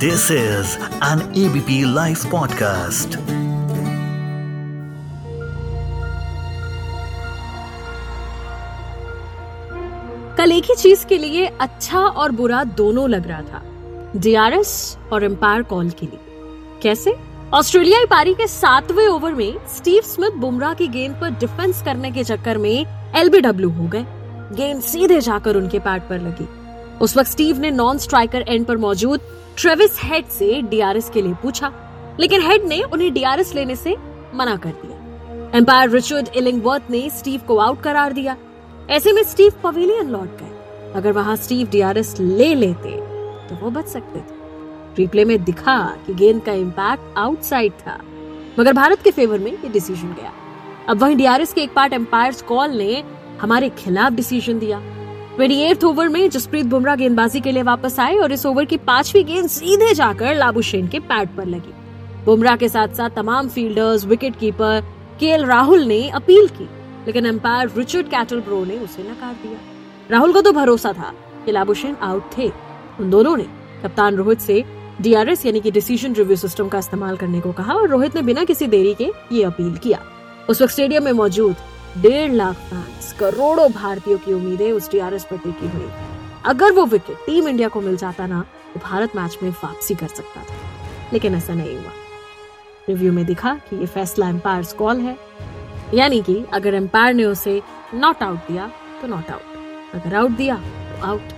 This is an ABP Life podcast. कल एक ही चीज़ के लिए अच्छा और बुरा दोनों लग रहा था। डीआरएस और एम्पायर कॉल के लिए। कैसे? ऑस्ट्रेलियाई पारी के सातवें ओवर में स्टीव स्मिथ बुमराह की गेंद पर डिफेंस करने के चक्कर में एलबीडब्ल्यू हो गए। गेंद सीधे जाकर उनके पैड पर लगी। उस वक्त स्टीव ने नॉन स्ट्राइकर एंड पर मौजूद ट्रेविस हेड से डीआरएस के लिए पूछा, लेकिन हेड ने उन्हें डीआरएस लेने से मना कर दिया। एम्पायर रिचर्ड इलिंगवर्थ ने स्टीव को आउट करार दिया। ऐसे में स्टीव पवेलियन लौट गए। अगर वहाँ स्टीव डीआरएस ले लेते तो वो बच सकते थे। रिप्ले में दिखा कि गेंद का इम्पैक्ट आउटसाइड था, मगर भारत के फेवर में ये डिसीज़न गया। अब वहीं डीआरएस के एक पार्ट एम्पायर कॉल ने हमारे खिलाफ डिसीज़न दिया। ट्वेंटी ओवर में जसप्रीत बुमराह गेंदबाजी के लिए वापस आए और इस ओवर की पांचवी गेंद सीधे जाकर लाबुशेन के पैड पर लगी। बुमराह के साथ साथ तमाम फील्डर्स विकेट कीपर के राहुल ने अपील की, लेकिन एम्पायर रिचर्ड कैटल ब्रो ने उसे नकार दिया। राहुल को तो भरोसा था कि लाबुशेन आउट थे। उन दोनों ने कप्तान रोहित से डीआरएस यानी कि डिसीज़न रिव्यू सिस्टम का इस्तेमाल करने को कहा और रोहित ने बिना किसी देरी के ये अपील किया। उस वक्त स्टेडियम में मौजूद डेढ़ लाख फैंस करोड़ों भारतीयों की उम्मीदें उस डीआरएस पर टिकी हुई। अगर वो विकेट टीम इंडिया को मिल जाता ना तो भारत मैच में वापसी कर सकता था। लेकिन ऐसा नहीं हुआ। रिव्यू में दिखा कि ये फैसला एम्पायर कॉल है। यानी कि अगर एम्पायर ने उसे नॉट आउट दिया तो नॉट आउट अगर आउट दिया तो आउट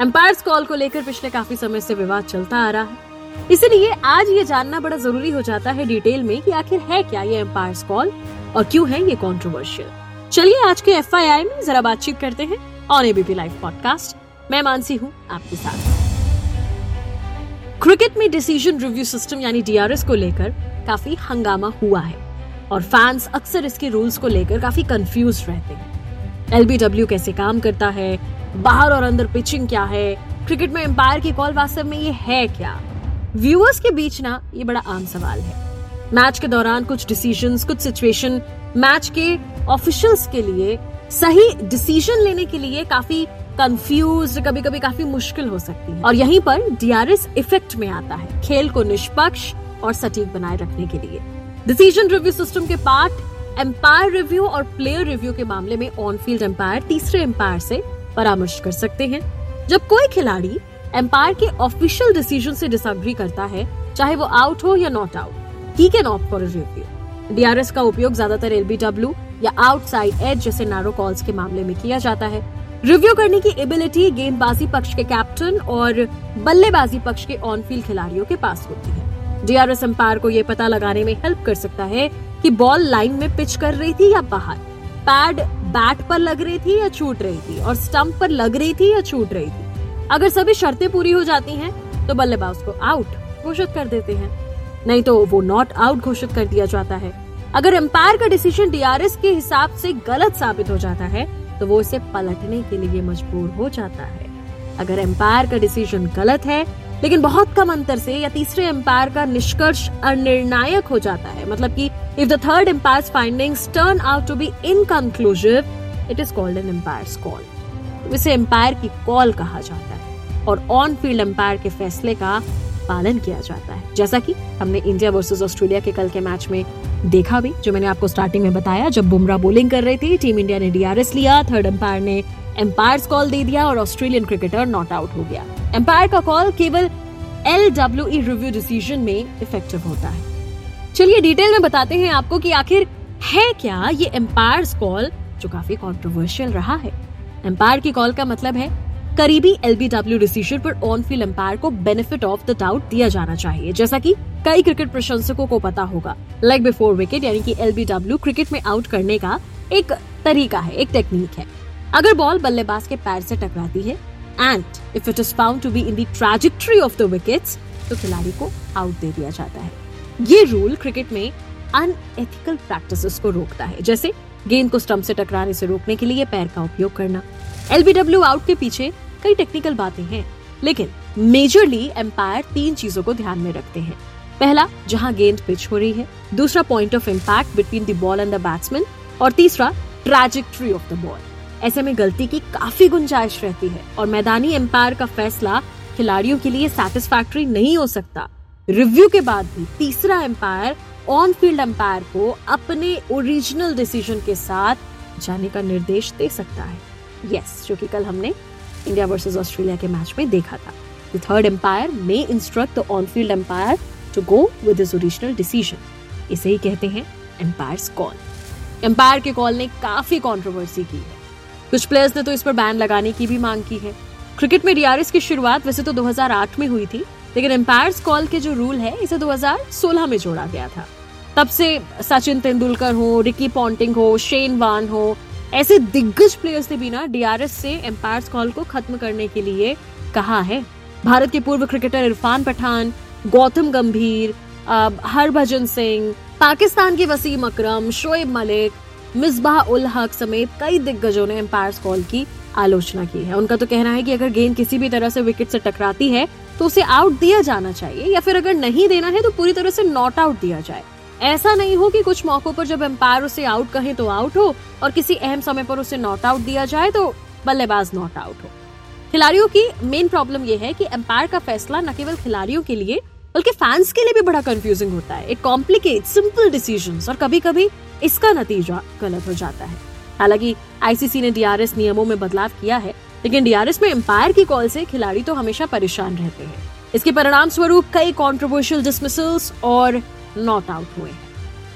एम्पायर कॉल को लेकर पिछले काफ़ी समय से विवाद चलता आ रहा है। इसीलिए आज ये जानना बड़ा ज़रूरी हो जाता है डिटेल में कि आखिर है क्या ये एम्पायर कॉल और क्यों है ये कॉन्ट्रोवर्शियल चलिए आज के एफ़ में जरा बातचीत करते हैं ऑन एबीपी लाइव पॉडकास्ट मैं मानसी हूँ आपके साथ। क्रिकेट में डिसीज़न रिव्यू सिस्टम यानी डीआरएस को लेकर काफ़ी हंगामा हुआ है और फैंस अक्सर इसके रूल्स को लेकर काफ़ी कंफ्यूज रहते हैं। एलबीडब्ल्यू कैसे काम करता है, बाहर और अंदर पिचिंग क्या है क्रिकेट में एम्पायर की कॉल वास्तव में ये है क्या? व्यूअर्स के बीच ना ये बड़ा आम सवाल है। मैच के दौरान कुछ डिसीजंस कुछ सिचुएशन मैच के ऑफिशियल्स के लिए, सही डिसीज़न लेने के लिए काफ़ी कंफ्यूज कभी कभी काफ़ी मुश्किल हो सकती है। और यहीं पर डीआरएस इफ़ेक्ट में आता है, खेल को निष्पक्ष और सटीक बनाए रखने के लिए। डिसीज़न रिव्यू सिस्टम के पार्ट एम्पायर रिव्यू और प्लेयर रिव्यू के मामले में ऑन फ़ील्ड एम्पायर तीसरे एम्पायर से परामर्श कर सकते हैं। जब कोई खिलाड़ी एम्पायर के ऑफिशियल डिसीज़न से डिसएग्री करता है, चाहे वो आउट हो या not out he can opt for review DRS का उपयोग ज़्यादातर एलबीडब्ल्यू या आउटसाइड एज जैसे नारो कॉल्स के मामले में किया जाता है. रिव्यू करने की एबिलिटी गेंदबाजी पक्ष के कैप्टन और बल्लेबाजी पक्ष के ऑन फ़ील्ड खिलाड़ियों के पास होती है. डीआरएस एम्पायर को यह पता लगाने में हेल्प कर सकता है कि बॉल लाइन में पिच कर रही थी या बाहर. पैड बैट पर लग रही थी या छूट रही थी और स्टंप पर लग रही थी या छूट रही थी? अगर सभी शर्तें पूरी हो जाती हैं तो बल्लेबाज को आउट घोषित कर देते हैं। नहीं तो वो नॉट आउट घोषित कर दिया जाता है। अगर एम्पायर का डिसीज़न डीआरएस के हिसाब से गलत साबित हो जाता है तो वो इसे पलटने के लिए मजबूर हो जाता है। अगर एम्पायर का डिसीज़न गलत है, लेकिन बहुत कम अंतर से या तीसरे एम्पायर का निष्कर्ष अनिर्णायक हो जाता है मतलब कि if the third umpire findings turn out to be inconclusive it is called an umpire call इसे एम्पायर की कॉल कहा जाता है और ऑन फ़ील्ड एम्पायर के फैसले का पालन किया जाता है। जैसा कि हमने इंडिया वर्सेस ऑस्ट्रेलिया के कल के मैच में देखा भी, जो मैंने आपको स्टार्टिंग में बताया, जब बुमराह बोलिंग कर रही थी टीम इंडिया ने डीआरएस लिया थर्ड एम्पायर ने एम्पायर कॉल दे दिया और ऑस्ट्रेलियन क्रिकेटर नॉट आउट हो गया। एम्पायर का कॉल केवल एल डब्ल्यू रिव्यू डिसीज़न में इफ़ेक्टिव होता है। चलिए डिटेल में बताते हैं आपको कि आखिर है क्या ये एम्पायर कॉल जो काफ़ी कॉन्ट्रोवर्शियल रहा है। एम्पायर की कॉल का मतलब है, करीबी एलबीडब्ल्यू डिसीज़न पर ऑन फ़ील्ड एम्पायर को बेनिफिट ऑफ़ द डाउट दिया जाना चाहिए। जैसा कि कई क्रिकेट प्रशंसकों को पता होगा। लाइक बिफोर विकेट यानी कि एलबीडब्ल्यू क्रिकेट में आउट करने का एक तरीका है, एक टेक्निक है। अगर बॉल बल्लेबाज के पैर से टकराती है and if it is found to be in the trajectory of the wickets तो खिलाड़ी को आउट दे दिया जाता है। ये रूल क्रिकेट में अनएथिकल प्रैक्टिसेस को रोकता है। जैसे गेंद को स्टंप से टकराने से रोकने के लिए पैर का उपयोग करना। एलबीडब्ल्यू आउट के पीछे कई टेक्निकल बातें हैं, लेकिन मेजरली एम्पायर तीन चीज़ों को ध्यान में रखते हैं। पहला, जहाँ गेंद पिच हो रही है। दूसरा point of impact between the ball and the batsman और तीसरा ट्रैजेक्ट्री ऑफ़ द बॉल ऐसे में गलती की काफ़ी गुंजाइश रहती है और मैदानी एम्पायर का फैसला खिलाड़ियों के लिए सेटिस्फैक्ट्री नहीं हो सकता। रिव्यू के बाद भी तीसरा एम्पायर ऑन फ़ील्ड एम्पायर को अपने ओरिजिनल डिसीज़न के साथ जाने का निर्देश दे सकता है। यस जो कि कल हमने इंडिया वर्सेस ऑस्ट्रेलिया के मैच में देखा था। The third umpire may instruct the on field umpire to go with his original decision इसे ही कहते हैं एम्पायर्स कॉल एम्पायर के कॉल ने काफ़ी कॉन्ट्रोवर्सी की है। कुछ प्लेयर्स ने तो इस पर बैन लगाने की भी मांग की है। क्रिकेट में डीआरएस की शुरुआत वैसे तो 2008 में हुई थी, लेकिन एम्पायर्स कॉल के जो रूल है, इसे 2016 में जोड़ा गया था। तब से सचिन तेंदुलकर हो रिकी पॉन्टिंग हो शेन वान हो ऐसे दिग्गज प्लेयर्स ने भी ना डीआरएस से एम्पायर्स कॉल को खत्म करने के लिए कहा है। भारत के पूर्व क्रिकेटर इरफान पठान, गौतम गंभीर हरभजन सिंह, पाकिस्तान के वसीम अकरम, शोएब मलिक मिसबाह उल हक समेत कई दिग्गजों ने एम्पायर्स कॉल की आलोचना की है। उनका तो कहना है कि अगर गेंद किसी भी तरह से विकेट से टकराती है तो उसे आउट दिया जाना चाहिए या फिर अगर नहीं देना है तो पूरी तरह से नॉट आउट दिया जाए। ऐसा नहीं हो कि कुछ मौकों पर जब एम्पायर उसे आउट कहे तो आउट हो और किसी अहम समय पर उसे नॉट आउट दिया जाए तो बल्लेबाज नॉट आउट हो। खिलाड़ियों की मेन प्रॉब्लम यह है कि एम्पायर का फैसला न केवल खिलाड़ियों के लिए, बल्कि फैंस के लिए भी बड़ा कंफ्यूजिंग होता है। इट कॉम्प्लिकेट सिंपल डिसीज़न और कभी कभी इसका नतीजा गलत हो जाता है। हालाँकि आईसीसी ने डीआरएस नियमों में बदलाव किया है, लेकिन डीआरएस में एम्पायर की कॉल से खिलाड़ी तो हमेशा परेशान रहते हैं। इसके परिणाम स्वरूप कई कॉन्ट्रोवर्शियल डिसमिसल्स और नॉट आउट हुए हैं।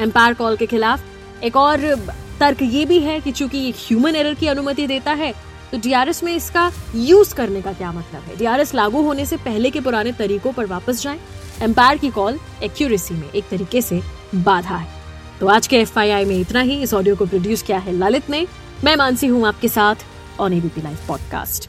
एम्पायर कॉल के खिलाफ एक और तर्क ये भी है कि चूँकि ये ह्यूमन एरर की अनुमति देता है तो डीआरएस में इसका यूज़ करने का क्या मतलब है? डीआरएस लागू होने से पहले के पुराने तरीकों पर वापस जाएँ। एम्पायर की कॉल एक्यूरेसी में एक तरीके से बाधा है। तो आज के एफ़ में इतना ही। इस ऑडियो को प्रोड्यूस किया है ललित ने। मैं मानसी हूँ आपके साथ on ABP live podcast.